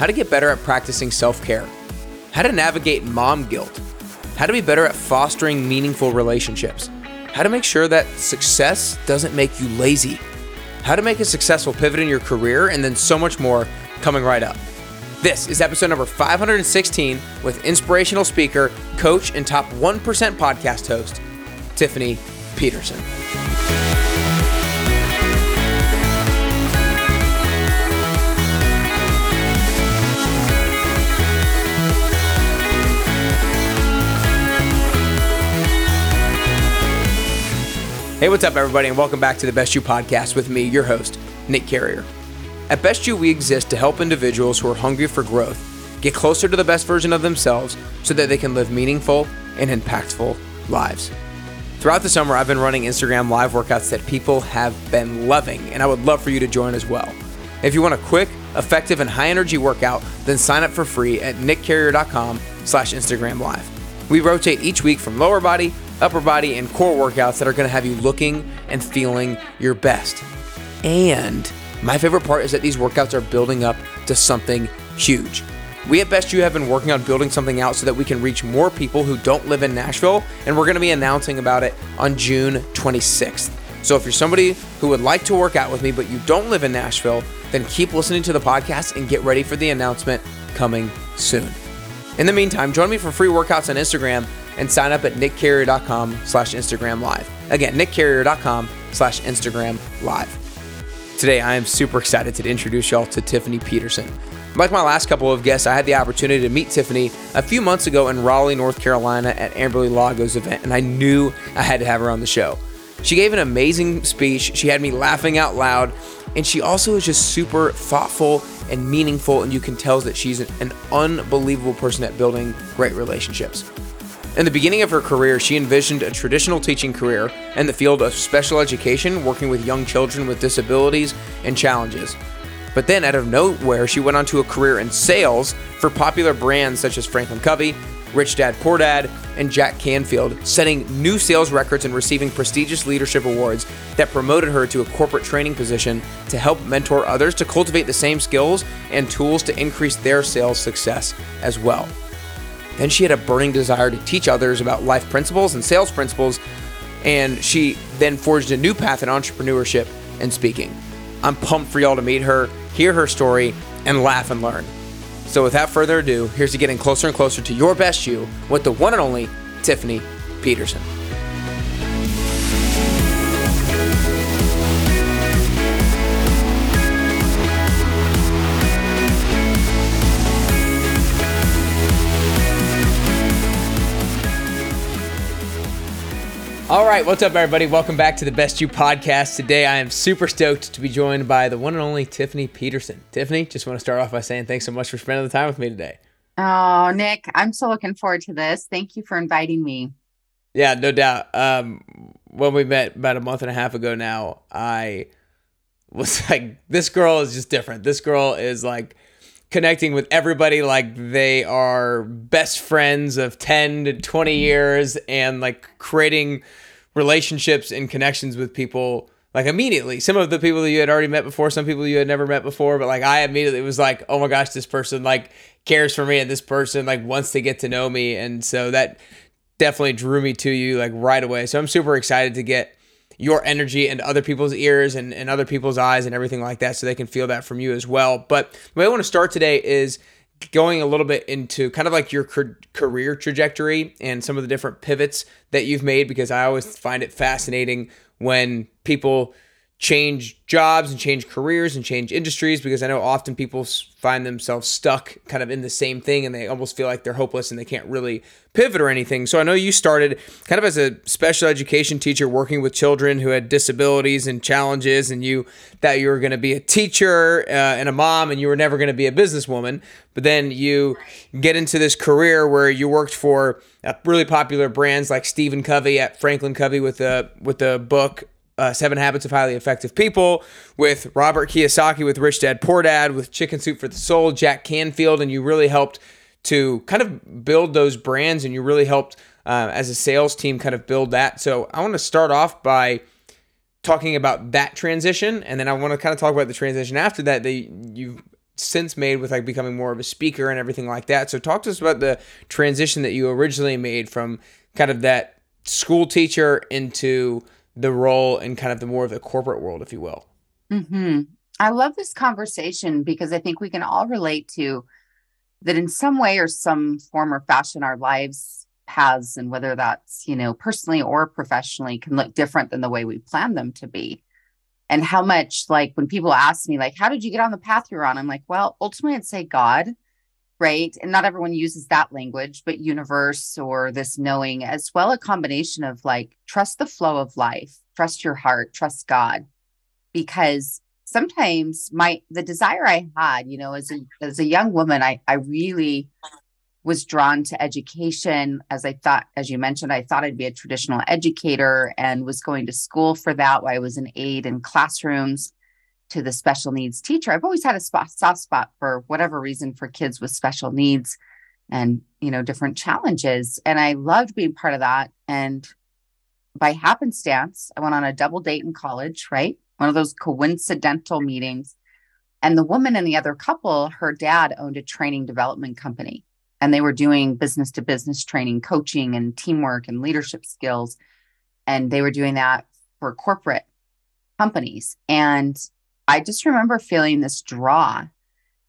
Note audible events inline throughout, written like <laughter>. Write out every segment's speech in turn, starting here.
how to get better at practicing self care, how to navigate mom guilt, how to be better at fostering meaningful relationships, how to make sure that success doesn't make you lazy, how to make a successful pivot in your career, and then so much more coming right up. This is episode number 516 with inspirational speaker, coach, and top 1% podcast host, Tiffany Peterson. Hey, what's up, everybody, and welcome back to the Best You podcast with me, your host, Nick Carrier. At Best You, we exist to help individuals who are hungry for growth get closer to the best version of themselves so that they can live meaningful and impactful lives. Throughout the summer, I've been running Instagram live workouts that people have been loving, and I would love for you to join as well. If you want a quick, effective, and high energy workout, then sign up for free at nickcarrier.com slash Instagram live. We rotate each week from lower body upper body, and core workouts that are gonna have you looking and feeling your best. And my favorite part is that these workouts are building up to something huge. We at Best You have been working on building something out so that we can reach more people who don't live in Nashville, and we're gonna be announcing about it on June 26th. So if you're somebody who would like to work out with me, but you don't live in Nashville, then keep listening to the podcast and get ready for the announcement coming soon. In the meantime, join me for free workouts on Instagram and sign up at nickcarrier.com slash Instagram live. Again, nickcarrier.com slash Instagram live. Today, I am super excited to introduce y'all to Tiffany Peterson. Like my last couple of guests, I had the opportunity to meet Tiffany a few months ago in Raleigh, North Carolina at Amberly Lago's event, and I knew I had to have her on the show. She gave an amazing speech. She had me laughing out loud, and she also is just super thoughtful and meaningful, and you can tell that she's an unbelievable person at building great relationships. In the beginning of her career, she envisioned a traditional teaching career in the field of special education, working with young children with disabilities and challenges. But then, out of nowhere, she went on to a career in sales for popular brands such as Franklin Covey, Rich Dad Poor Dad, and Jack Canfield, setting new sales records and receiving prestigious leadership awards that promoted her to a corporate training position to help mentor others to cultivate the same skills and tools to increase their sales success as well. Then she had a burning desire to teach others about life principles and sales principles, and she then forged a new path in entrepreneurship and speaking. I'm pumped for y'all to meet her, hear her story, and laugh and learn. So, without further ado, here's to getting closer and closer to your best you with the one and only Tiffany Peterson. All right, what's up, everybody? Welcome back to the Best You podcast. Today, I am super stoked to be joined by the one and only Tiffany Peterson. Tiffany, just want to start off by saying thanks so much for spending the time with me today. Oh, Nick, I'm so looking forward to this. Thank you for inviting me. Yeah, no doubt. Um, when we met about a month and a half ago now, I was <laughs> like, this girl is just different. This girl is like connecting with everybody like they are best friends of 10 to 20 mm-hmm. years and like creating relationships and connections with people like immediately. Some of the people that you had already met before, some people you had never met before, but like I immediately was like, oh my gosh, this person like cares for me and this person like wants to get to know me. And so that definitely drew me to you like right away. So I'm super excited to get your energy into other people's ears and, and other people's eyes and everything like that so they can feel that from you as well. But the way I want to start today is going a little bit into kind of like your career trajectory and some of the different pivots that you've made because I always find it fascinating when people change jobs and change careers and change industries because I know often people find themselves stuck kind of in the same thing and they almost feel like they're hopeless and they can't really pivot or anything. So I know you started kind of as a special education teacher working with children who had disabilities and challenges and you thought you were going to be a teacher uh, and a mom and you were never going to be a businesswoman. But then you get into this career where you worked for uh, really popular brands like Stephen Covey at Franklin Covey with the with the book uh, Seven Habits of Highly Effective People, with Robert Kiyosaki, with Rich Dad Poor Dad, with Chicken Soup for the Soul, Jack Canfield, and you really helped to kind of build those brands and you really helped uh, as a sales team kind of build that. So I want to start off by talking about that transition, and then I want to kind of talk about the transition after that that you've since made with like becoming more of a speaker and everything like that. So talk to us about the transition that you originally made from kind of that school teacher into the role in kind of the more of the corporate world, if you will. hmm I love this conversation because I think we can all relate to that in some way or some form or fashion our lives has and whether that's you know personally or professionally can look different than the way we plan them to be. And how much like when people ask me like how did you get on the path you're on? I'm like well ultimately i'd say god right? And not everyone uses that language but universe or this knowing as well a combination of like trust the flow of life trust your heart trust god. Because sometimes my the desire i had you know as a as a young woman i i really was drawn to education. As I thought, as you mentioned, I thought I'd be a traditional educator and was going to school for that. While I was an aide in classrooms to the special needs teacher. I've always had a spot, soft spot for whatever reason for kids with special needs and, you know, different challenges. And I loved being part of that. And by happenstance, I went on a double date in college, right? One of those coincidental meetings. And the woman and the other couple, her dad owned a training development company and they were doing business to business training, coaching, and teamwork and leadership skills. And they were doing that for corporate companies. And I just remember feeling this draw.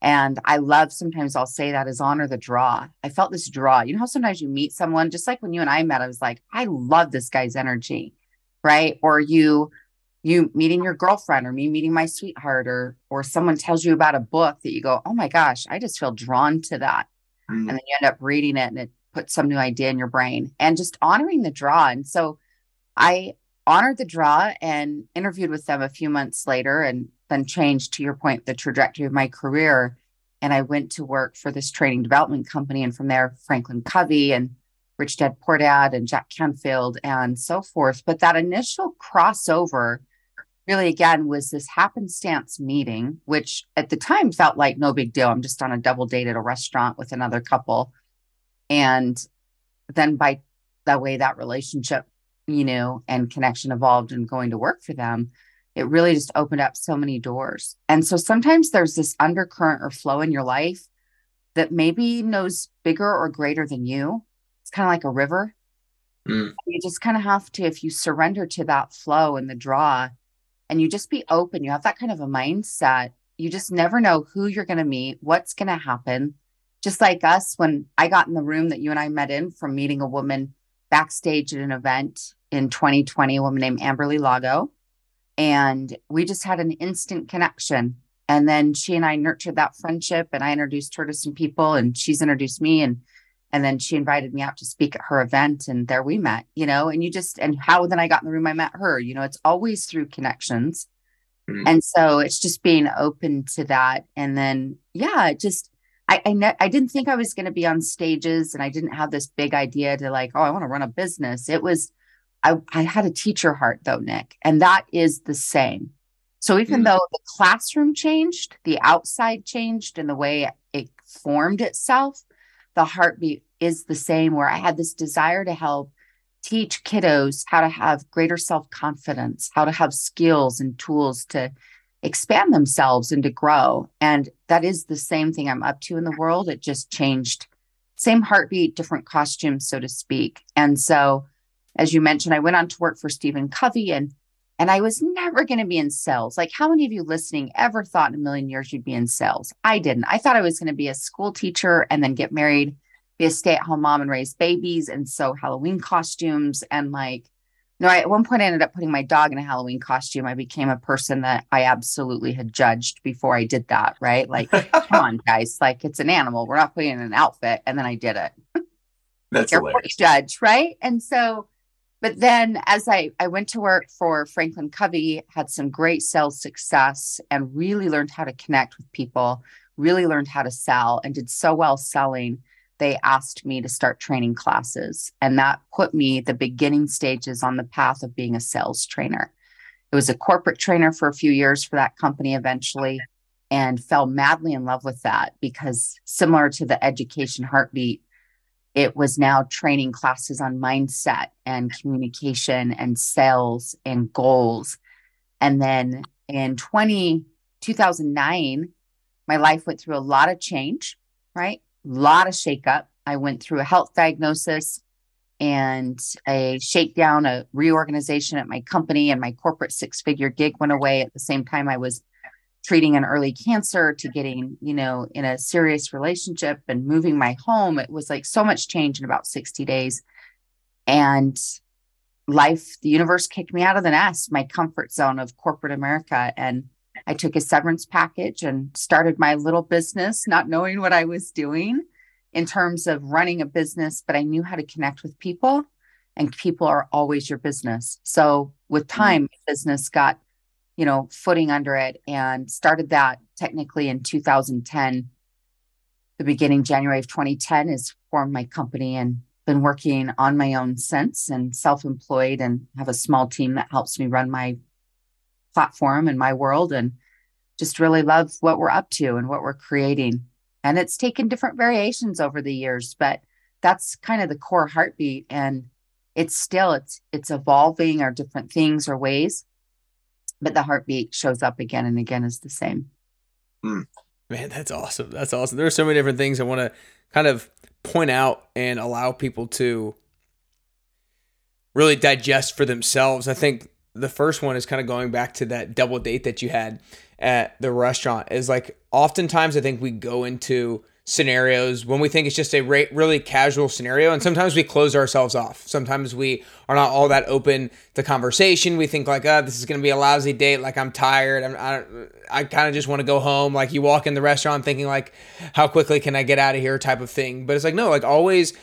And I love sometimes I'll say that is honor the draw. I felt this draw. You know how sometimes you meet someone, just like when you and I met, I was like, I love this guy's energy. Right. Or you, you meeting your girlfriend or me meeting my sweetheart or or someone tells you about a book that you go, oh my gosh, I just feel drawn to that mm. and then you end up reading it and it puts some new idea in your brain and just honoring the draw. And so I honored the draw and interviewed with them a few months later and then changed to your point the trajectory of my career. And I went to work for this training development company. And from there, Franklin Covey and Rich Dad Poor Dad and Jack Canfield and so forth. But that initial crossover really again was this happenstance meeting, which at the time felt like no big deal. I'm just on a double date at a restaurant with another couple. And then by the way that relationship, you know, and connection evolved and going to work for them, it really just opened up so many doors. And so sometimes there's this undercurrent or flow in your life that maybe knows bigger or greater than you. It's kind of like a river. Mm. You just kind of have to, if you surrender to that flow and the draw, and you just be open, you have that kind of a mindset, you just never know who you're going to meet, what's going to happen. Just like us, when I got in the room that you and I met in from meeting a woman backstage at an event in 2020, a woman named Amberly Lago. And we just had an instant connection. And then she and I nurtured that friendship, and I introduced her to some people, and she's introduced me. And and then she invited me out to speak at her event and there we met you know and you just and how then i got in the room i met her you know it's always through connections mm-hmm. and so it's just being open to that and then yeah it just i I, ne- I didn't think i was going to be on stages and i didn't have this big idea to like oh i want to run a business it was i i had a teacher heart though nick and that is the same so even mm-hmm. though the classroom changed the outside changed and the way it formed itself the heartbeat is the same where I had this desire to help teach kiddos how to have greater self confidence, how to have skills and tools to expand themselves and to grow. And that is the same thing I'm up to in the world. It just changed, same heartbeat, different costumes, so to speak. And so, as you mentioned, I went on to work for Stephen Covey and and I was never going to be in sales. Like, how many of you listening ever thought in a million years you'd be in sales? I didn't. I thought I was going to be a school teacher and then get married, be a stay at home mom and raise babies and sew Halloween costumes. And like, no, I, at one point I ended up putting my dog in a Halloween costume. I became a person that I absolutely had judged before I did that. Right. Like, come on, <laughs> guys. Like, it's an animal. We're not putting in an outfit. And then I did it. That's hilarious. Judge. Right. And so, but then as I, I went to work for Franklin Covey, had some great sales success and really learned how to connect with people, really learned how to sell and did so well selling. They asked me to start training classes. And that put me the beginning stages on the path of being a sales trainer. It was a corporate trainer for a few years for that company eventually and fell madly in love with that because similar to the education heartbeat, it was now training classes on mindset and communication and sales and goals. And then in 20, 2009, my life went through a lot of change, right? A lot of shakeup. I went through a health diagnosis and a shakedown, a reorganization at my company, and my corporate six figure gig went away at the same time I was treating an early cancer to getting, you know, in a serious relationship and moving my home. It was like so much change in about 60 days. And life, the universe kicked me out of the nest, my comfort zone of corporate America. And I took a severance package and started my little business, not knowing what I was doing in terms of running a business, but I knew how to connect with people, and people are always your business. So with mm-hmm. time, business got, you know, footing under it and started that technically in 2010. The beginning January of 2010 is formed my company and been working on my own since and self-employed and have a small team that helps me run my platform and my world and just really love what we're up to and what we're creating. And it's taken different variations over the years, but that's kind of the core heartbeat. And it's still it's it's evolving or different things or ways, but the heartbeat shows up again and again is the same. Mm. Man, that's awesome. That's awesome. There are so many different things I want to kind of point out and allow people to really digest for themselves. I think the first one is kind of going back to that double date that you had at the restaurant is like oftentimes I think we go into scenarios when we think it's just a re- really casual scenario and sometimes we close ourselves off. Sometimes we are not all that open to conversation. We think like oh this is going to be a lousy date like i'm tired i'm i, I kind of just want to go home. Like you walk in the restaurant thinking like how quickly can i get out of here? type of thing. But it's like no like always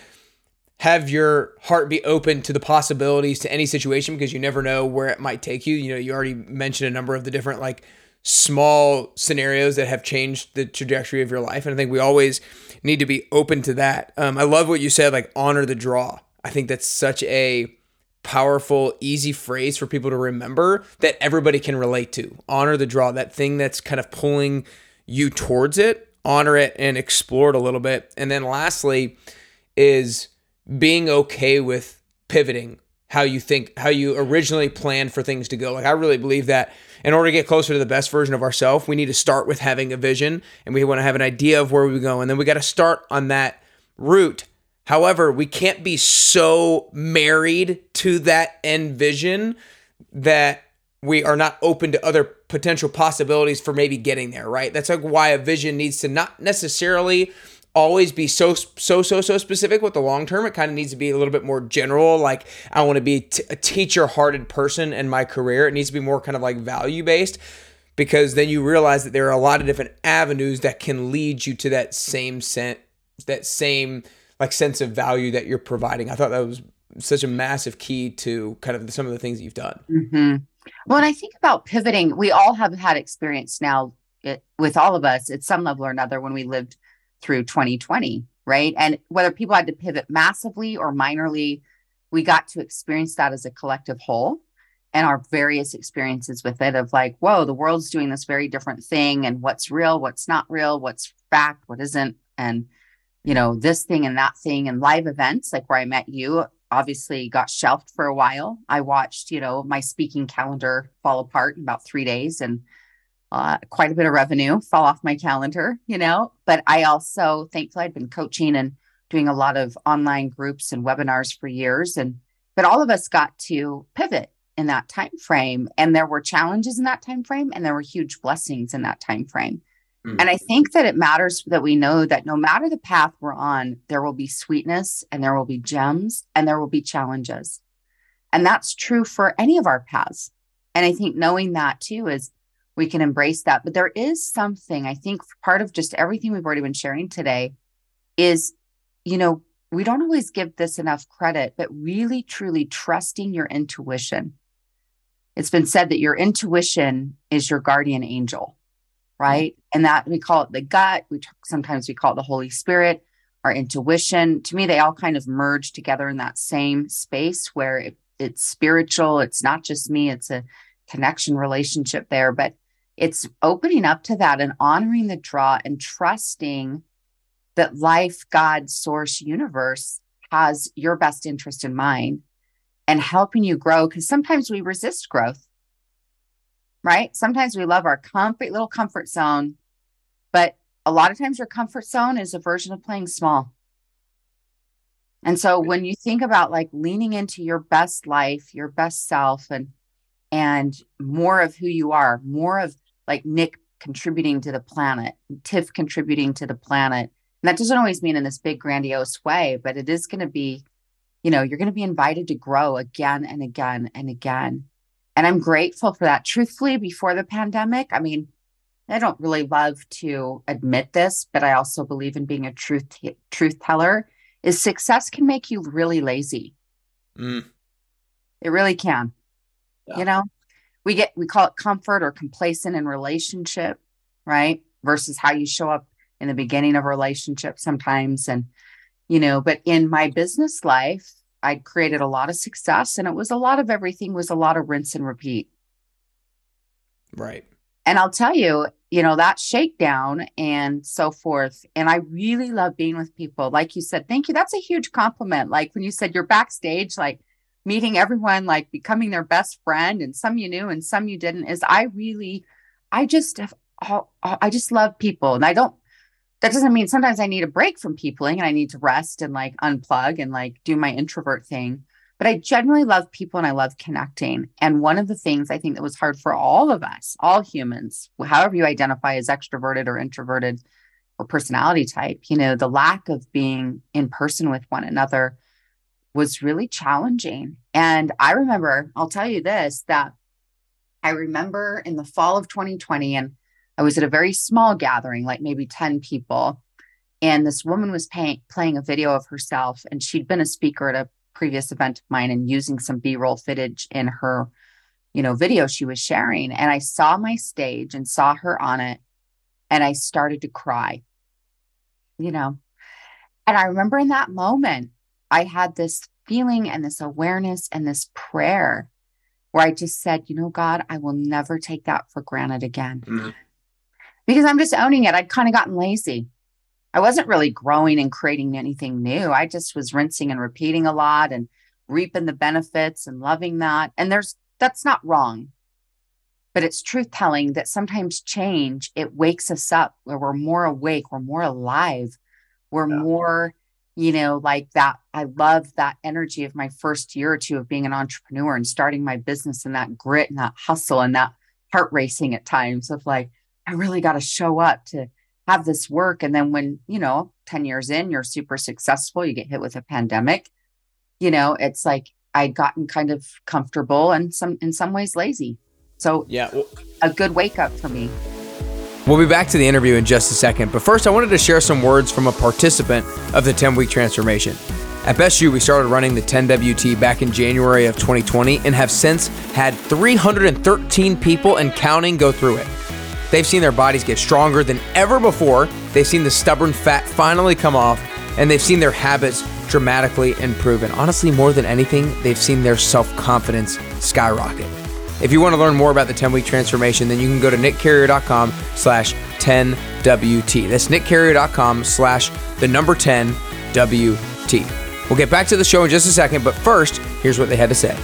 have your heart be open to the possibilities to any situation because you never know where it might take you. You know, you already mentioned a number of the different like small scenarios that have changed the trajectory of your life. And I think we always need to be open to that. Um, I love what you said, like honor the draw. I think that's such a powerful, easy phrase for people to remember that everybody can relate to. Honor the draw, that thing that's kind of pulling you towards it, honor it and explore it a little bit. And then lastly, is being okay with pivoting how you think how you originally planned for things to go like i really believe that in order to get closer to the best version of ourselves we need to start with having a vision and we want to have an idea of where we go and then we got to start on that route. However we can't be so married to that end vision that we are not open to other potential possibilities for maybe getting there right? That's like why a vision needs to not necessarily always be so so so so specific with the long term. It kind of needs to be a little bit more general like i want to be t- a teacher hearted person in my career. It needs to be more kind of like value based because then you realize that there are a lot of different avenues that can lead you to that same sense that same like sense of value that you're providing. I thought that was such a massive key to kind of some of the things that you've done. Mm-hmm. i think about pivoting. We all have had experience now it, with all of us at some level or another when we lived through 2020, right? And whether people had to pivot massively or minorly, we got to experience that as a collective whole and our various experiences with it of like, whoa, the world's doing this very different thing and what's real, what's not real, what's fact, what isn't. And, you know, this thing and that thing and live events like where I met you obviously got shelved for a while. I watched, you know, my speaking calendar fall apart in about three days and uh, quite a bit of revenue fall off my calendar, you know. But I also, thankfully, I'd been coaching and doing a lot of online groups and webinars for years, and but all of us got to pivot in that time frame, and there were challenges in that time frame, and there were huge blessings in that time frame. Mm-hmm. And I think that it matters that we know that no matter the path we're on, there will be sweetness, and there will be gems, and there will be challenges, and that's true for any of our paths. And I think knowing that too is we can embrace that. But there is something, I think, part of just everything we've already been sharing today is, you know, we don't always give this enough credit, but really truly trusting your intuition. It's been said that your intuition is your guardian angel, right? Mm-hmm. And that we call it the gut. We talk, sometimes we call it the Holy Spirit, our intuition. To me, they all kind of merge together in that same space where it, it's spiritual. It's not just me, it's a connection relationship there. But it's opening up to that and honoring the draw and trusting that life, God, source, universe has your best interest in mind and helping you grow. Because sometimes we resist growth, right? Sometimes we love our comfort, little comfort zone, but a lot of times your comfort zone is a version of playing small. And so when you think about like leaning into your best life, your best self and and more of who you are, more of like Nick contributing to the planet, Tiff contributing to the planet. And that doesn't always mean in this big grandiose way, but it is going to be, you know, you're going to be invited to grow again and again and again. And I'm grateful for that. Truthfully, before the pandemic, I mean, I don't really love to admit this, but I also believe in being a truth truth teller is success can make you really lazy. Mm. It really can. Yeah. You know, we get we call it comfort or complacent in relationship, right? Versus how you show up in the beginning of a relationship sometimes. And, you know, but in my business life, I created a lot of success and it was a lot of everything was a lot of rinse and repeat. Right. And I'll tell you, you know, that shakedown and so forth. And I really love being with people. Like you said, thank you. That's a huge compliment. Like when you said you're backstage, like meeting everyone, like becoming their best friend, and some you knew and some you didn't, is I really, I just have, all, I just love people. And I don't, that doesn't mean sometimes I need a break from peopling and I need to rest and like unplug and like do my introvert thing. But I generally love people and I love connecting. And one of the things I think that was hard for all of us, all humans, however you identify as extroverted or introverted or personality type, you know, the lack of being in person with one another was really challenging. And I remember, I'll tell you this, that I remember in the fall of 2020, and I was at a very small gathering, like maybe 10 people. And this woman was pay- playing a video of herself, and she'd been a speaker at a previous event of mine and using some b-roll footage in her you know video she was sharing and i saw my stage and saw her on it and i started to cry you know and i remember in that moment i had this feeling and this awareness and this prayer where i just said you know god i will never take that for granted again mm-hmm. because i'm just owning it i'd kind of gotten lazy I wasn't really growing and creating anything new. I just was rinsing and repeating a lot and reaping the benefits and loving that. And there's that's not wrong. But it's truth telling that sometimes change, it wakes us up where we're more awake, we're more alive, we're yeah. more, you know, like that. I love that energy of my first year or two of being an entrepreneur and starting my business and that grit and that hustle and that heart racing at times of like, I really got to show up to have this work. And then when, you know, 10 years in, you're super successful, you get hit with a pandemic, you know, it's like I'd gotten kind of comfortable and some in some ways lazy. So yeah, well, a good wake up for me. We'll be back to the interview in just a second, but first I wanted to share some words from a participant of the 10 week transformation. At Best You, we started running the 10WT back in January of 2020 and have since had 313 people and counting go through it. They've seen their bodies get stronger than ever before. They've seen the stubborn fat finally come off, and they've seen their habits dramatically improve. And honestly, more than anything, they've seen their self confidence skyrocket. If you want to learn more about the 10 week transformation, then you can go to nickcarrier.com slash 10WT. That's nickcarrier.com slash the number 10WT. We'll get back to the show in just a second, but first, here's what they had to say.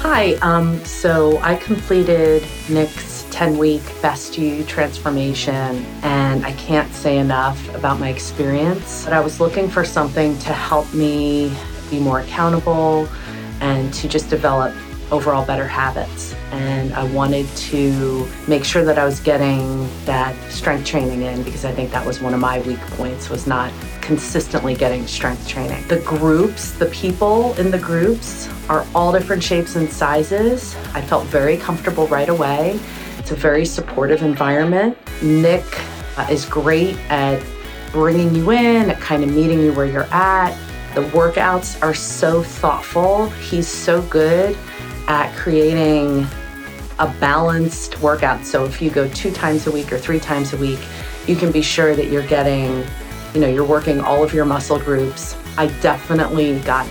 Hi, um, so I completed Nick's 10 week Best You transformation, and I can't say enough about my experience. But I was looking for something to help me be more accountable and to just develop overall better habits. And I wanted to make sure that I was getting that strength training in because I think that was one of my weak points was not consistently getting strength training. The groups, the people in the groups are all different shapes and sizes. I felt very comfortable right away. It's a very supportive environment. Nick uh, is great at bringing you in, at kind of meeting you where you're at. The workouts are so thoughtful. He's so good at creating a balanced workout. So if you go two times a week or three times a week, you can be sure that you're getting, you know, you're working all of your muscle groups. I definitely got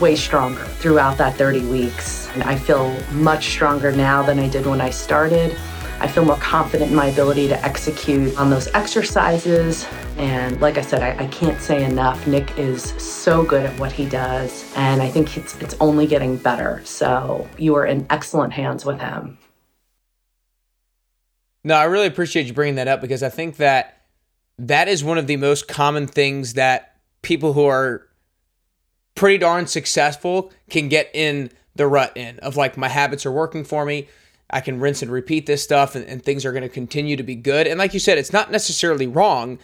way stronger throughout that 30 weeks. And I feel much stronger now than I did when I started. I feel more confident in my ability to execute on those exercises. And like I said, I, I, can't say enough. Nick is so good at what he does, and I think it's, it's only getting better. So you are in excellent hands with him. No, I really appreciate you bringing that up because I think that that is one of the most common things that people who are pretty darn successful can get in the rut in of like my habits are working for me. I can rinse and repeat this stuff and, and things are going to continue to be good. And like you said, it's not necessarily wrong.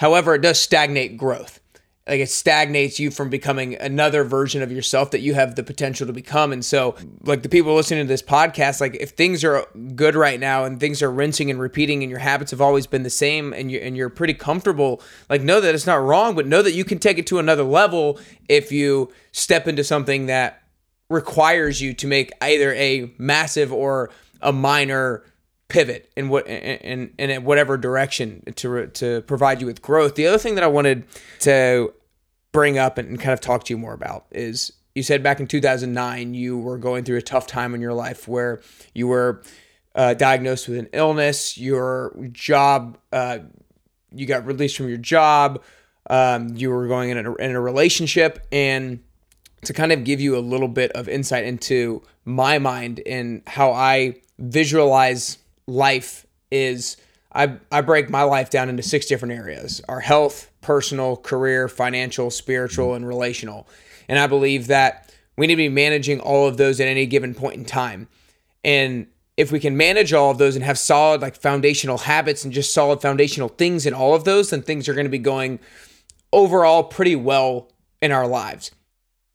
However, it does stagnate growth. Like it stagnates you from becoming another version of yourself that you have the potential to become. And so like the people listening to this podcast like if things are good right now and things are rinsing and repeating and your habits have always been the same and you and you're pretty comfortable like know that it's not wrong but know that you can take it to another level if you step into something that requires you to make either a massive or a minor pivot in what in, in, in whatever direction to to provide you with growth. The other thing that I wanted to bring up and kind of talk to you more about is you said back in 2009 you were going through a tough time in your life where you were uh, diagnosed with an illness, your job, uh, you got released from your job, um, you were going in a, in a relationship, and to kind of give you a little bit of insight into my mind and how I visualize life is I, I break my life down into six different areas our health, personal, career, financial, spiritual, and relational. And I believe that we need to be managing all of those at any given point in time. And if we can manage all of those and have solid, like foundational habits and just solid foundational things in all of those, then things are going to be going overall pretty well in our lives.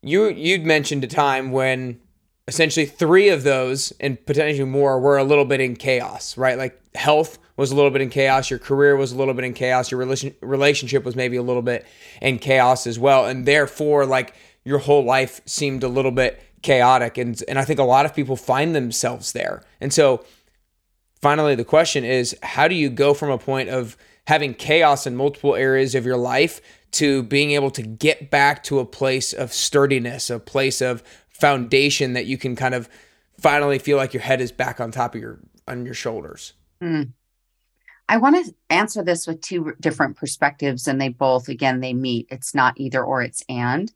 You you'd mentioned a time when essentially three of those and potentially more were a little bit in chaos, right? Like health was a little bit in chaos, your career was a little bit in chaos, your relation, relationship was maybe a little bit in chaos as well. And therefore, like your whole life seemed a little bit chaotic. And, and I think a lot of people find themselves there. And so finally, the question is how do you go from a point of having chaos in multiple areas of your life to being able to get back to a place of sturdiness, a place of foundation that you can kind of finally feel like your head is back on top of your on your shoulders? Mm. I want to answer this with two different perspectives, and they both, again, they meet. It's not either or, it's and.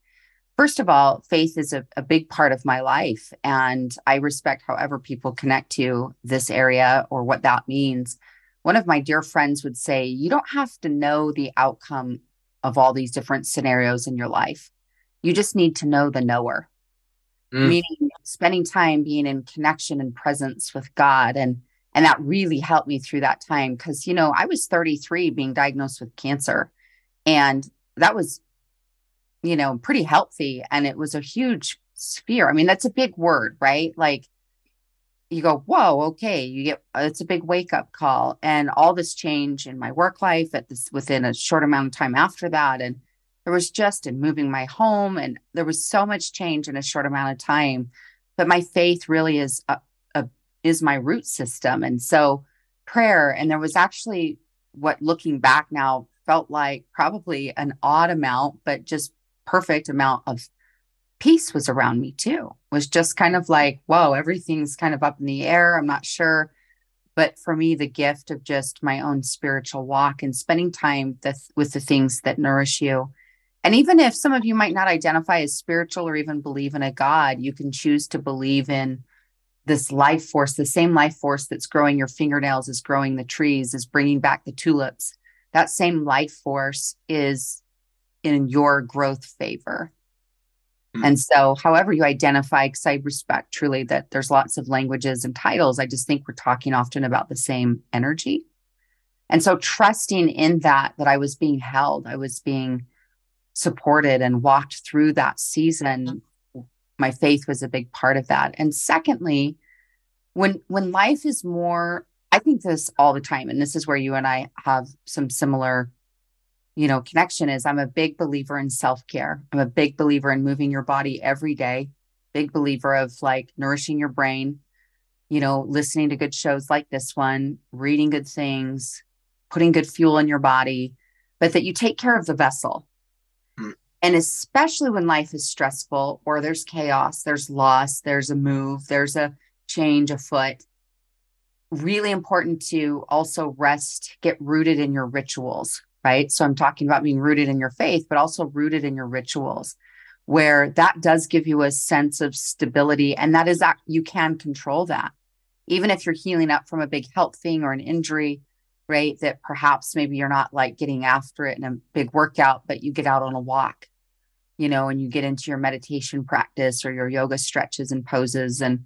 First of all, faith is a, a big part of my life, and I respect however people connect to this area or what that means. One of my dear friends would say, You don't have to know the outcome of all these different scenarios in your life. You just need to know the knower mm. meaning spending time being in connection and presence with God. And and that really helped me through that time because you know I was 33 being diagnosed with cancer. And that was, you know, pretty healthy. And it was a huge sphere. I mean, that's a big word, right? Like you go, whoa, okay, you get it's a big wake up call. And all this change in my work life at this within a short amount of time after that. And there was just in moving my home and there was so much change in a short amount of time but my faith really is a, a, is my root system. And so prayer and there was actually what looking back now felt like probably an odd amount but just perfect amount of peace was around me too. Was just kind of like whoa everything's kind of up in the air. I'm not sure. But for me the gift of just my own spiritual walk and spending time th- with the things that nourish you and even if some of you might not identify as spiritual or even believe in a God, you can choose to believe in this life force, the same life force that's growing your fingernails, is growing the trees, is bringing back the tulips. That same life force is in your growth favor. Mm-hmm. And so, however you identify, because I respect truly that there's lots of languages and titles, I just think we're talking often about the same energy. And so, trusting in that, that I was being held, I was being supported and walked through that season mm-hmm. my faith was a big part of that. And secondly when when life is more i think this all the time and this is where you and i have some similar you know connection is i'm a big believer in self-care. I'm a big believer in moving your body every day. Big believer of like nourishing your brain you know listening to good shows like this one reading good things putting good fuel in your body but that you take care of the vessel and especially when life is stressful or there's chaos, there's loss, there's a move, there's a change afoot. Really important to also rest, get rooted in your rituals, right? So I'm talking about being rooted in your faith, but also rooted in your rituals, where that does give you a sense of stability. And that is that you can control that. Even if you're healing up from a big health thing or an injury, right? That perhaps maybe you're not like getting after it in a big workout, but you get out on a walk, you know, and you get into your meditation practice or your yoga stretches and poses and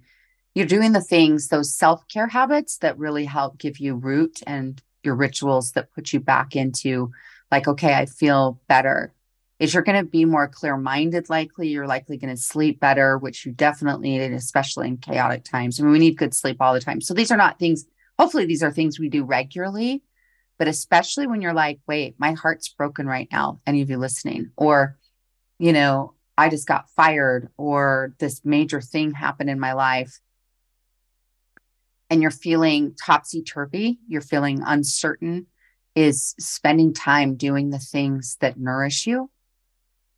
you're doing the things, those self care habits that really help give you root and your rituals that put you back into like, okay, I feel better. Is you're going to be more clear minded, likely. You're likely going to sleep better, which you definitely need, especially in chaotic times. I mean, we need good sleep all the time. So these are not things, hopefully, these are things we do regularly, but especially when you're like, wait, my heart's broken right now, any of you listening, or, you know, I just got fired, or this major thing happened in my life and you're feeling topsy turvy, you're feeling uncertain, is spending time doing the things that nourish you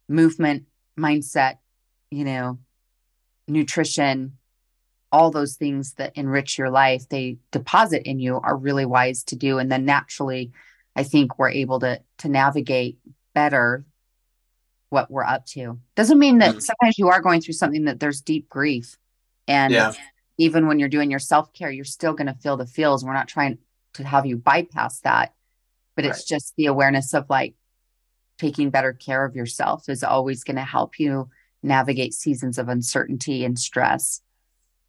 movement, mindset, you know, nutrition, all those things that enrich your life, they deposit in you are really wise to do. And then naturally, I think we're able to to navigate better what we're up to. Doesn't mean that mm. sometimes you are going through something that there's deep grief. And yeah even when you're doing your self care, you're still going to feel the feels. We're not trying to have you bypass that, but right. it's just the awareness of like taking better care of yourself is always going to help you navigate seasons of uncertainty and stress.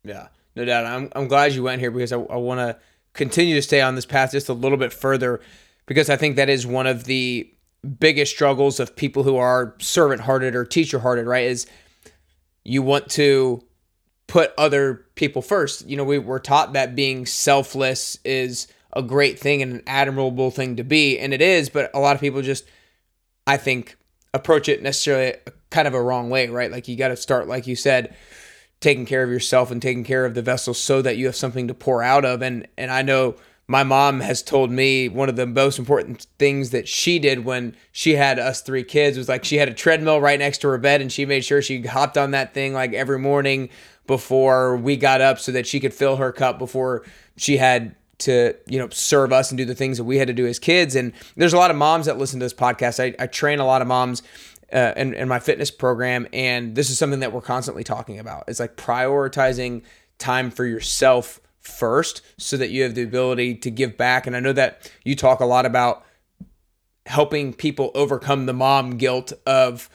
Yeah, no doubt. I'm, I'm glad you went here because I, I want to continue to stay on this path just a little bit further because I think that is one of the biggest struggles of people who are servant hearted or teacher hearted, right? Is you want to put other people first. You know, we were taught that being selfless is a great thing and an admirable thing to be, and it is, but a lot of people just, I think, approach it necessarily kind of a wrong way, right? Like you got to start, like you said, taking care of yourself and taking care of the vessel so that you have something to pour out of. And and I know my mom has told me one of the most important things that she did when she had us three kids was like she had a treadmill right next to her bed and she made sure she hopped on that thing like every morning before we got up so that she could fill her cup before she had to you know serve us and do the things that we had to do as kids. And there's a lot of moms that listen to this podcast. I, I train a lot of moms uh, in, in my fitness program and this is something that we're constantly talking about. It's like prioritizing time for yourself first so that you have the ability to give back and i know that you talk a lot about helping people overcome the mom guilt of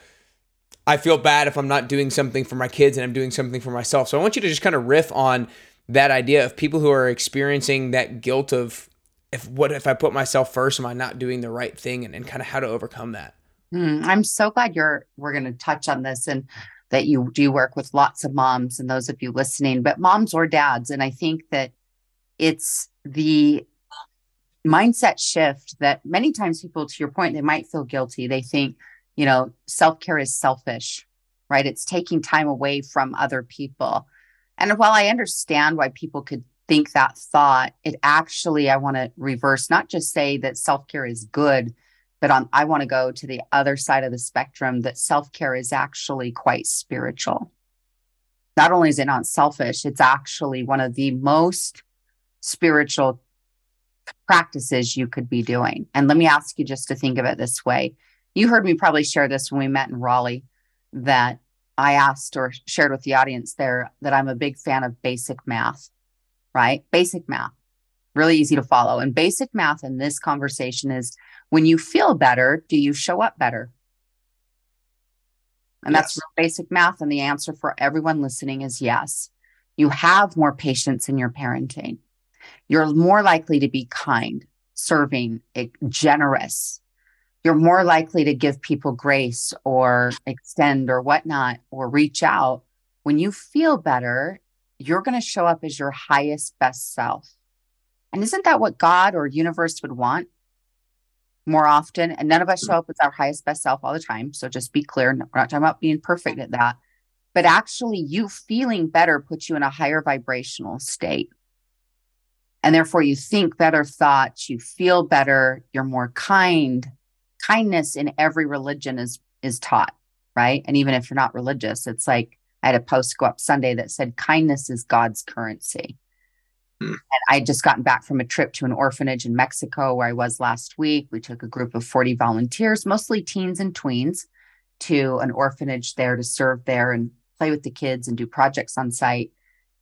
I feel bad if I'm not doing something for my kids and I'm doing something for myself. So I want you to just kind of riff on that idea of people who are experiencing that guilt of if what if I put myself first, am I not doing the right thing and, and kind of how to overcome that. Mm, I'm so glad you're we're going to touch on this and that you do work with lots of moms and those of you listening, but moms or dads. And I think that it's the mindset shift that many times people, to your point, they might feel guilty. They think, you know, self care is selfish, right? It's taking time away from other people. And while I understand why people could think that thought, it actually, I want to reverse, not just say that self care is good, but on, I want to go to the other side of the spectrum that self care is actually quite spiritual. Not only is it not selfish, it's actually one of the most spiritual practices you could be doing. And let me ask you just to think of it this way you heard me probably share this when we met in Raleigh that I asked or shared with the audience there that I'm a big fan of basic math, right? Basic math, really easy to follow. And basic math in this conversation is when you feel better, do you show up better? And yes. that's basic math. And the answer for everyone listening is yes. You have more patience in your parenting. You're more likely to be kind, serving, eh, generous, you're more likely to give people grace or extend or whatnot or reach out. When you feel better, you're going to show up as your highest, best self. And isn't that what God or universe would want more often? And none of us show up as our highest, best self all the time. So just be clear. We're not talking about being perfect at that. But actually, you feeling better puts you in a higher vibrational state. And therefore, you think better thoughts, you feel better, you're more kind, kindness in every religion is is taught, right? And even if you're not religious, it's like I had a post go up Sunday that said kindness is God's currency. Hmm. And I just gotten back from a trip to an orphanage in Mexico where I was last week. We took a group of 40 volunteers, mostly teens and tweens, to an orphanage there to serve there and play with the kids and do projects on site.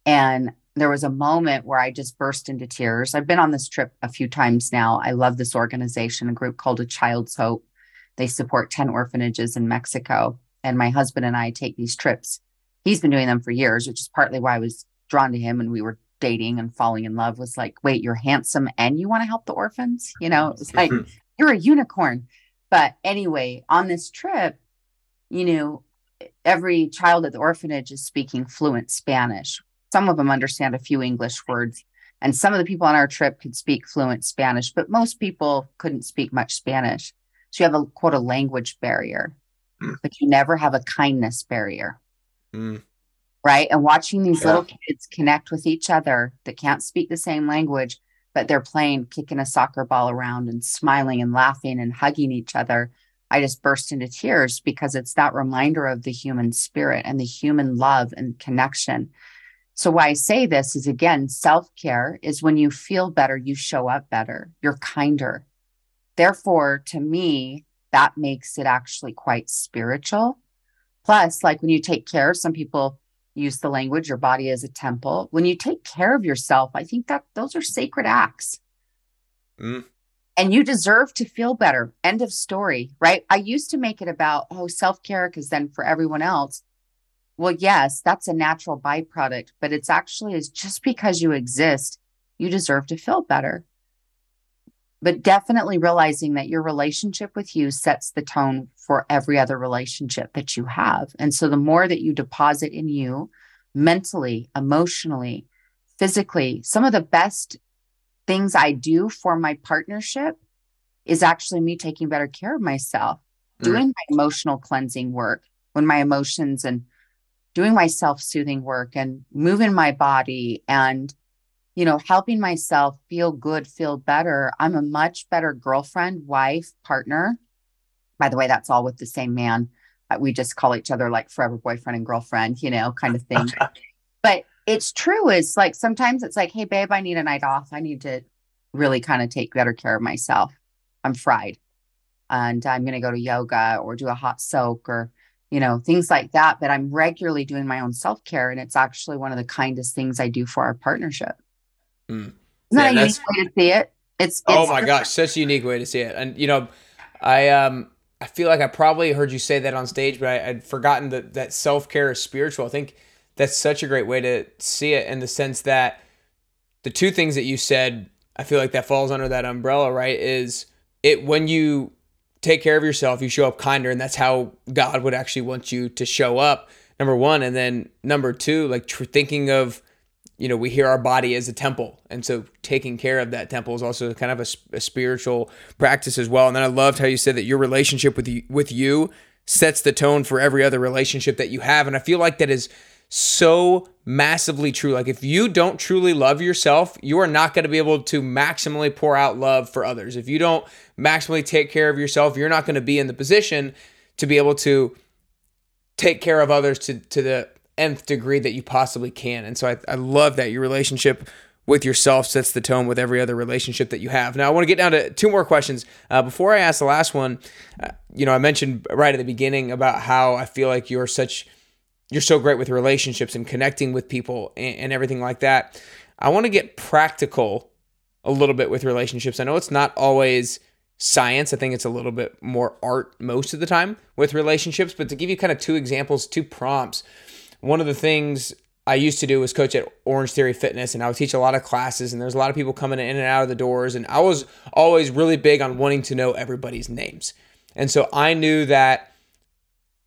And there was a moment where I just burst into tears. I've been on this trip a few times now. I love this organization, a group called A Child's Hope. They support 10 orphanages in Mexico. And my husband and I take these trips. He's been doing them for years, which is partly why I was drawn to him and we were dating and falling in love was like, wait, you're handsome and you want to help the orphans? You know, it's like, <laughs> you're a unicorn. But anyway, on this trip, you know, every child at the orphanage is speaking fluent Spanish. Some of them understand a few English words. And some of the people on our trip could speak fluent Spanish, but most people couldn't speak much Spanish. So you have a quote a language barrier, mm. but you never have a kindness barrier. Mm. Right. And watching these yeah. little kids connect with each other that can't speak the same language, but they're playing, kicking a soccer ball around and smiling and laughing and hugging each other. I just burst into tears because it's that reminder of the human spirit and the human love and connection. So, why I say this is again, self care is when you feel better, you show up better, you're kinder. Therefore, to me, that makes it actually quite spiritual. Plus, like when you take care, some people use the language, your body is a temple. When you take care of yourself, I think that those are sacred acts. Mm. And you deserve to feel better. End of story, right? I used to make it about, oh, self care, because then for everyone else, well, yes, that's a natural byproduct, but it's actually is just because you exist, you deserve to feel better. But definitely realizing that your relationship with you sets the tone for every other relationship that you have. And so the more that you deposit in you mentally, emotionally, physically, some of the best things I do for my partnership is actually me taking better care of myself, mm. doing my emotional cleansing work when my emotions and doing my self soothing work and moving my body and, you know, helping myself feel good, feel better. I'm a much better girlfriend, wife, partner. By the way, that's all with the same man. Uh, we just call each other like forever boyfriend and girlfriend, you know, kind of thing. <laughs> but it's true. It's like sometimes it's like, hey, babe, I need a night off. I need to really kind of take better care of myself. I'm fried and I'm going to go to yoga or do a hot soak or you know, things like that. But I'm regularly doing my own self care, and it's actually one of the kindest things I do for our partnership. Mm. Isn't yeah, a unique way to see it? It's, oh it's oh my gosh, such a unique way to see it. And you know, I um I feel like I probably heard you say that on stage, but I, would forgotten that that self care is spiritual. I think that's such a great way to see it in the sense that the two things that you said, I feel like that falls under that umbrella, right? Is it when you take care of yourself, you show up kinder, and that's how God would actually want you to show up. Number one, and then number two, like tr- thinking of, you know, we hear our body as a temple, and so taking care of that temple is also kind of a, a spiritual practice as well. And then I loved how you said that your relationship with you, with you sets the tone for every other relationship that you have, and I feel like that is so massively true. Like if you don't truly love yourself, you are not going to be able to maximally pour out love for others. If you don't maximally take care of yourself, you're not going to be in the position to be able to take care of others to to the nth degree that you possibly can. And so I, I love that your relationship with yourself sets the tone with every other relationship that you have. Now, I want to get down to two more questions. Uh, before I ask the last one, uh, you know, I mentioned right at the beginning about how I feel like you're such you're so great with relationships and connecting with people and, and everything like that. I want to get practical a little bit with relationships. I know it's not always science. I think it's a little bit more art most of the time with relationships. But to give you kind of two examples, two prompts, one of the things I used to do was coach at Orange Theory Fitness, and I would teach a lot of classes, and there's a lot of people coming in and out of the doors. And I was always really big on wanting to know everybody's names. And so I knew that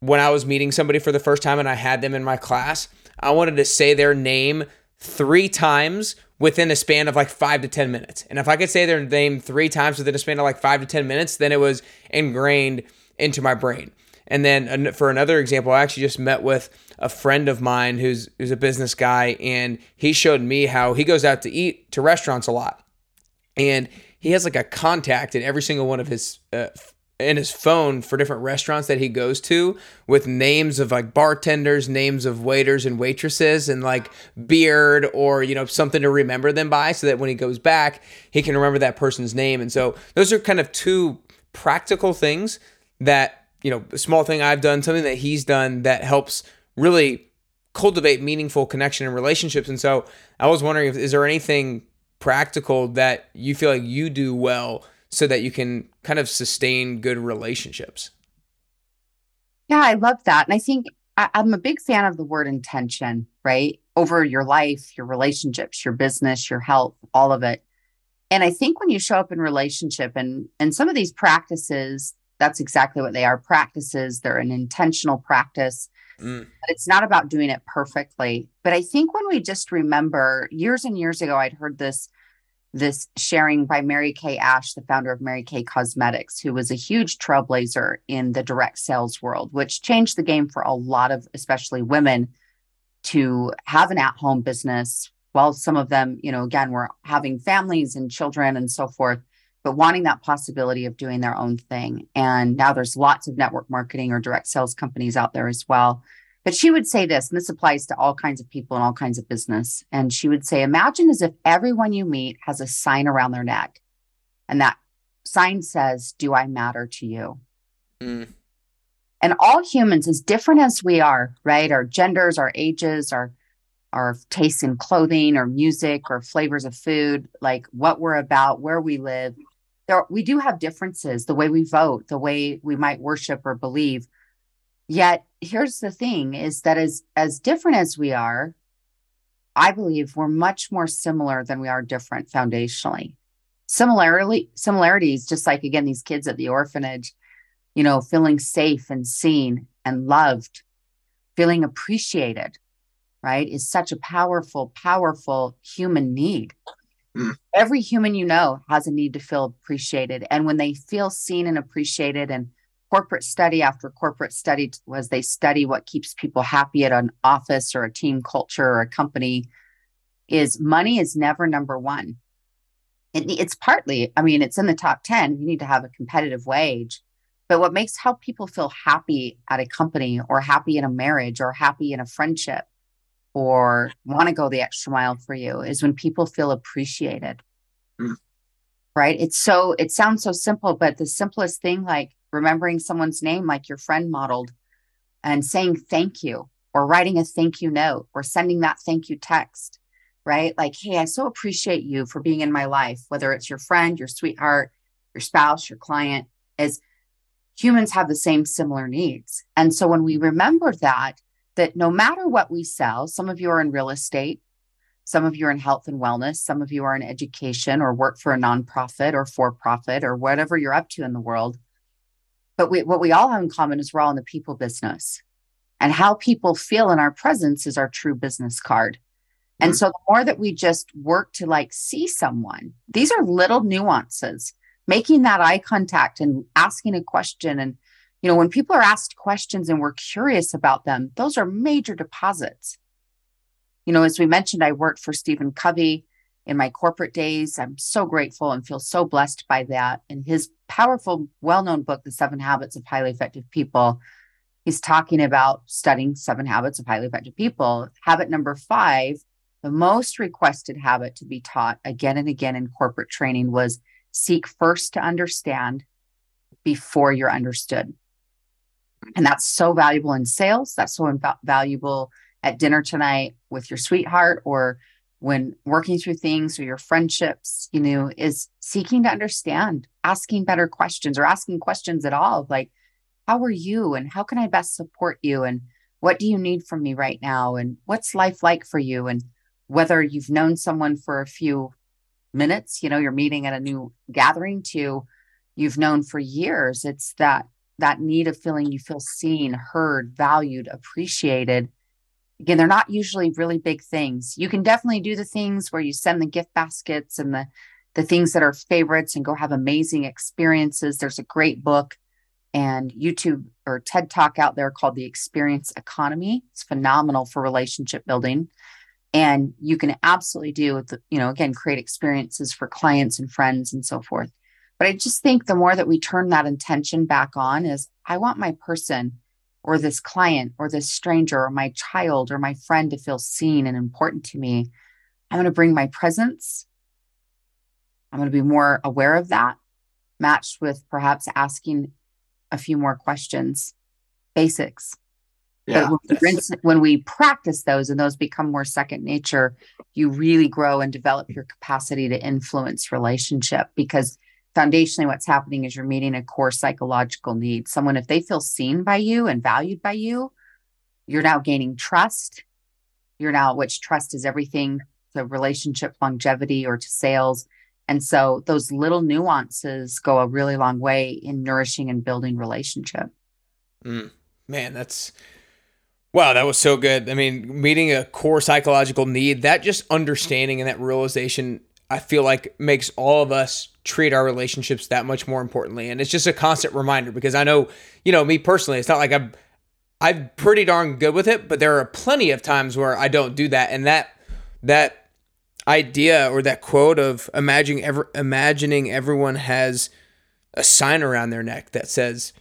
when I was meeting somebody for the first time and I had them in my class, I wanted to say their name three times within a span of like five to 10 minutes. And if I could say their name three times within a span of like five to 10 minutes, then it was ingrained into my brain. And then for another example, I actually just met with a friend of mine who's who's a business guy, and he showed me how he goes out to eat to restaurants a lot, and he has like a contact in every single one of his uh, in his phone for different restaurants that he goes to with names of like bartenders, names of waiters and waitresses, and like beard or you know something to remember them by, so that when he goes back, he can remember that person's name. And so those are kind of two practical things that you know, a small thing I've done, something that he's done that helps really cultivate meaningful connection and relationships. And so I was wondering if is there anything practical that you feel like you do well so that you can kind of sustain good relationships? Yeah, I love that. And I think I, am a big fan of the word intention, right? Over your life, your relationships, your business, your health, all of it. And I think when you show up in relationship and and some of these practices, that's exactly what they are practices. They're an intentional practice. Mm. But it's not about doing it perfectly. But I think when we just remember years and years ago, I'd heard this this sharing by Mary Kay Ash, the founder of Mary Kay Cosmetics, who was a huge trailblazer in the direct sales world, which changed the game for a lot of, especially women, to have an at home business. While some of them, you know, again, were having families and children and so forth, but wanting that possibility of doing their own thing. And now there's lots of network marketing or direct sales companies out there as well but she would say this, and this applies to all kinds of people and all kinds of business. And she would say, Imagine as if everyone you meet has a sign around their neck. And that sign says, Do I matter to you? Mm. And all humans, as different as we are, right? Our genders, our ages, our our tastes in clothing or music or flavors of food, like what we're about, where we live. There, we do have differences, the way we vote, the way we might worship or believe. Yet here's the thing is that as as different as we are, I believe we're much more similar than we are different foundationally. Similarly, similarities, just like again, these kids at the orphanage, you know, feeling safe and seen and loved, feeling appreciated, right, is such a powerful, powerful human need. Mm. Every human you know has a need to feel appreciated. And when they feel seen and appreciated and corporate study after corporate study was they study what keeps people happy at an office or a team culture or a company is money is never number one it, it's partly i mean it's in the top 10 you need to have a competitive wage but what makes how people feel happy at a company or happy in a marriage or happy in a friendship or want to go the extra mile for you is when people feel appreciated. Mm. right? It's so it sounds so simple but the simplest thing like remembering someone's name like your friend modeled and saying thank you or writing a thank you note or sending that thank you text right? Like hey i so appreciate you for being in my life whether it's your friend your sweetheart your spouse your client as humans have the same similar needs. And so when we remember that that no matter what we sell some of you are in real estate some of you are in health and wellness some of you are in education or work for a nonprofit or for profit or whatever you're up to in the world but we, what we all have in common is we're all in the people business. And how people feel in our presence is our true business card. And mm. so the more that we just work to like see someone, these are little nuances, making that eye contact and asking a question. And, you know, when people are asked questions and we're curious about them, those are major deposits. You know, as we mentioned, I worked for Stephen Covey in my corporate days. I'm so grateful and feel so blessed by that. In his powerful, well known book, The Seven Habits of Highly Effective People, he's talking about studying seven habits of highly effective people. Habit number five, the most requested habit to be taught again and again in corporate training was seek first to understand before you're understood. And that's so valuable in sales. That's so valuable at dinner tonight with your sweetheart or when working through things or your friendships, you know, is seeking to understand, asking better questions or asking questions at all like, how are you and how can I best support you? And what do you need from me right now? And what's life like for you? And whether you've known someone for a few minutes, you know, you're meeting at a new gathering to you've known for years, it's that that need of feeling you feel seen, heard, valued, appreciated. Again they're not usually really big things. You can definitely do the things where you send the gift baskets and the the things that are favorites and go have amazing experiences. There's a great book and youtube or ted talk out there called the experience economy. It's phenomenal for relationship building. And you can absolutely do the, you know again create experiences for clients and friends and so forth but i just think the more that we turn that intention back on is i want my person or this client or this stranger or my child or my friend to feel seen and important to me, I'm going to bring my presence. I'm going to be more aware of that, matched with perhaps asking a few more questions, basics. Yeah, but when we, rinse, when we practice those and those become more second nature, you really grow and develop your capacity to influence relationship because foundationally what's happening is you're meeting a core psychological need. Someone, if they feel seen by you and valued by you, you're now gaining trust. You're now, which trust is everything to relationship longevity or to sales. And so those little nuances go a really long way in nourishing and building relationship. Mm, man, that's wow, that was so good. I mean, meeting a core psychological need, that just understanding and that realization, I feel like makes all of us treat our relationships that much more importantly. And it's just a constant reminder because I know, you know, me personally, it's not like I'm I'm pretty darn good with it, but there are plenty of times where I don't do that. And that that idea or that quote of imagining ever imagining everyone has a sign around their neck that says,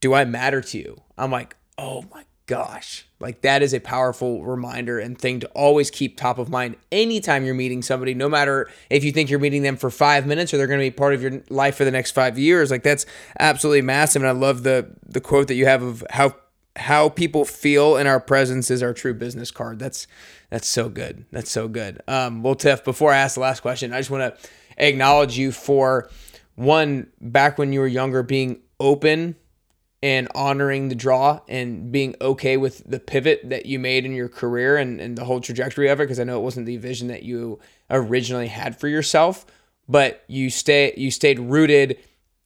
"Do I matter to you?" I'm like, "Oh my gosh." Like that is a powerful reminder and thing to always keep top of mind anytime you're meeting somebody, no matter if you think you're meeting them for 5 minutes or they're going to be part of your life for the next 5 years. Like that's absolutely massive and I love the the quote that you have of how how people feel in our presence is our true business card. That's that's so good. That's so good. Um, well, Tiff, before I ask the last question, I just want to acknowledge you for one back when you were younger being open and honoring the draw and being okay with the pivot that you made in your career and, and the whole trajectory of it because I know it wasn't the vision that you originally had for yourself but you stay you stayed rooted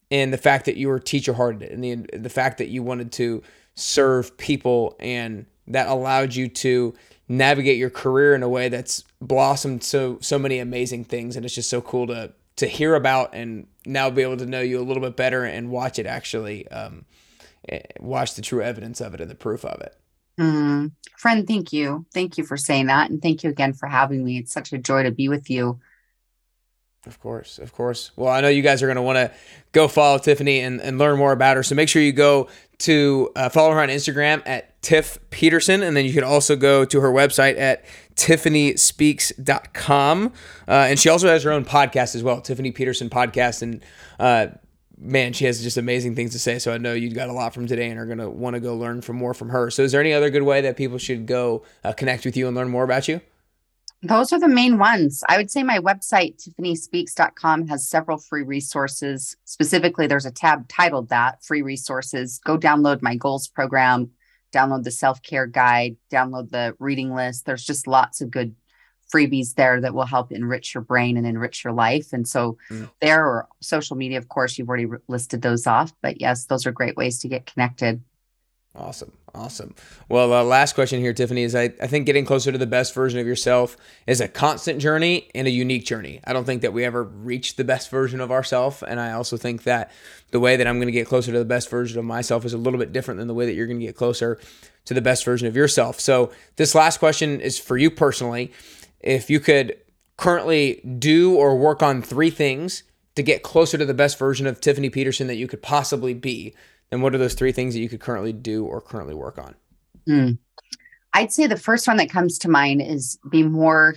in the fact that you were teacher hearted and the the fact that you wanted to serve people and that allowed you to navigate your career in a way that's blossomed so so many amazing things. And it's just so cool to to hear about and now be able to know you a little bit better and watch it actually um, watch the true evidence of it and the proof of it mm. friend thank you thank you for saying that and thank you again for having me it's such a joy to be with you of course, of course. Well, I know you guys are going to want to go follow Tiffany and, and learn more about her. So make sure you go to uh, follow her on Instagram at Tiff Peterson. And then you can also go to her website at tiffanyspeaks.com. Uh, and she also has her own podcast as well, Tiffany Peterson Podcast. And uh, man, she has just amazing things to say. So I know you got a lot from today and are going to want to go learn from more from her. So is there any other good way that people should go uh, connect with you and learn more about you? Those are the main ones. I would say my website, tiffanyspeaks.com, has several free resources. Specifically, there's a tab titled that free resources. Go download my goals program, download the self care guide, download the reading list. There's just lots of good freebies there that will help enrich your brain and enrich your life. And so, mm. there or social media, of course, you've already listed those off. But yes, those are great ways to get connected. Awesome. Awesome. Well, uh, last question here, Tiffany, is I, I think getting closer to the best version of yourself is a constant journey and a unique journey. I don't think that we ever reach the best version of ourselves. And I also think that the way that I'm going to get closer to the best version of myself is a little bit different than the way that you're going to get closer to the best version of yourself. So, this last question is for you personally. If you could currently do or work on three things to get closer to the best version of Tiffany Peterson that you could possibly be, then what are those three things that you could currently do or currently work on? Mm. I'd say the first one that comes to mind is be more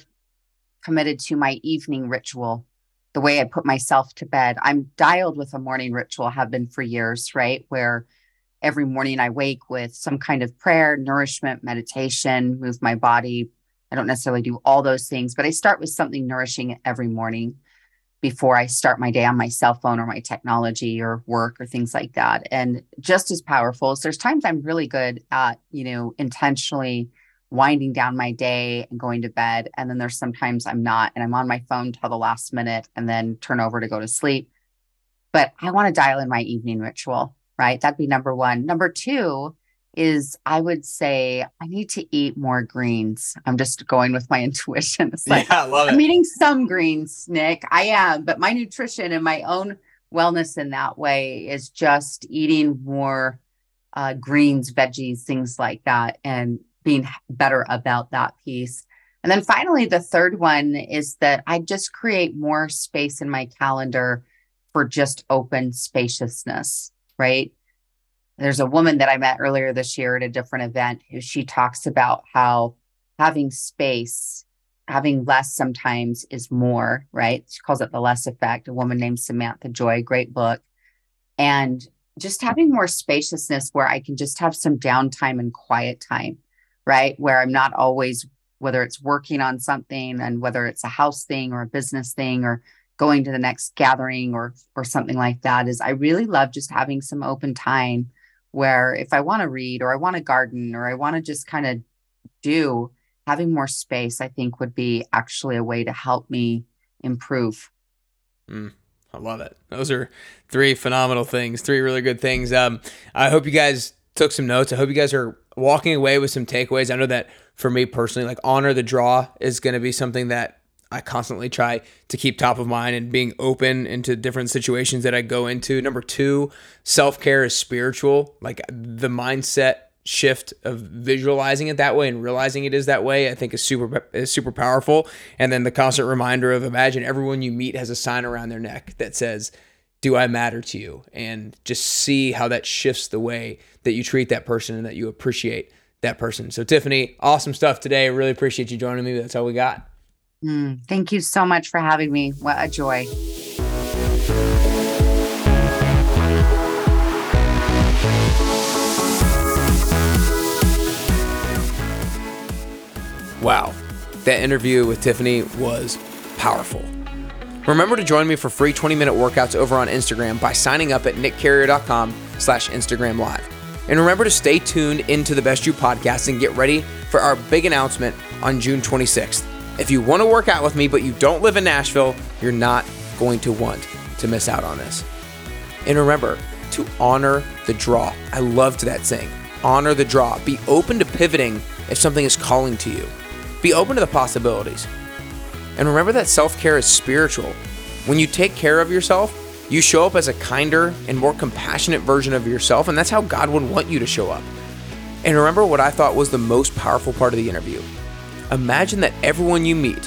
committed to my evening ritual, the way I put myself to bed. I'm dialed with a morning ritual, have been for years, right? Where every morning I wake with some kind of prayer, nourishment, meditation, move my body. I don't necessarily do all those things, but I start with something nourishing every morning before I start my day on my cell phone or my technology or work or things like that. And just as powerful. So there's times I'm really good at, you know, intentionally winding down my day and going to bed. And then there's sometimes I'm not and I'm on my phone till the last minute and then turn over to go to sleep. But I want to dial in my evening ritual, right? That'd be number one. Number two is I would say I need to eat more greens. I'm just going with my <laughs> intuition. It's like yeah, I love it. I'm eating some greens, Nick. I am, but my nutrition and my own wellness in that way is just eating more uh, greens, veggies, things like that, and being better about that piece. And then finally, the third one is that I just create more space in my calendar for just open spaciousness, right? There's a woman that I met earlier this year at a different event who she talks about how having space, having less sometimes is more, right? She calls it the less effect. A woman named Samantha Joy, great book. And just having more spaciousness where I can just have some downtime and quiet time, right? Where I'm not always, whether it's working on something and whether it's a house thing or a business thing or going to the next gathering or or something like that is I really love just having some open time where if I want to read or I want to garden or I want to just kind of do having more space I think would be actually a way to help me improve. Mm. I love it. Those are three phenomenal things, three really good things. Um, I hope you guys took some notes. I hope you guys are walking away with some takeaways. I know that for me personally, like honor the draw is going to be something that I constantly try to keep top of mind and being open into different situations that I go into. Number two, self care is spiritual. Like the mindset shift of visualizing it that way and realizing it is that way, I think is super is super powerful. And then the constant reminder of imagine everyone you meet has a sign around their neck that says, "Do I matter to you?" And just see how that shifts the way that you treat that person and that you appreciate that person. So Tiffany, awesome stuff today. Really appreciate you joining me. That's all we got. Mm, thank you so much for having me. What a joy. Wow, that interview with Tiffany was powerful. Remember to join me for free 20-minute workouts over on Instagram by signing up at nickcarrier.com slash Instagram Live. And remember to stay tuned into the Best You podcast and get ready for our big announcement on June 26th. If you want to work out with me, but you don't live in Nashville, you're not going to want to miss out on this. And remember to honor the draw. I loved that saying. Honor the draw. Be open to pivoting if something is calling to you. Be open to the possibilities. And remember that self care is spiritual. When you take care of yourself, you show up as a kinder and more compassionate version of yourself, and that's how God would want you to show up. And remember what I thought was the most powerful part of the interview. Imagine that everyone you meet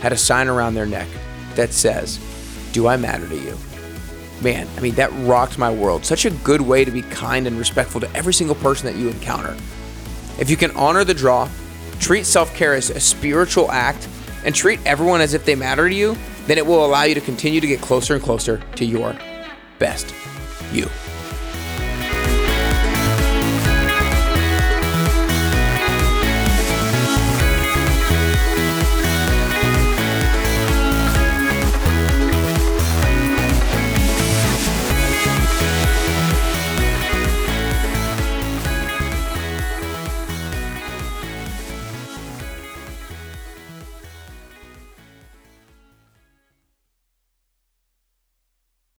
had a sign around their neck that says, Do I matter to you? Man, I mean, that rocked my world. Such a good way to be kind and respectful to every single person that you encounter. If you can honor the draw, treat self care as a spiritual act, and treat everyone as if they matter to you, then it will allow you to continue to get closer and closer to your best you.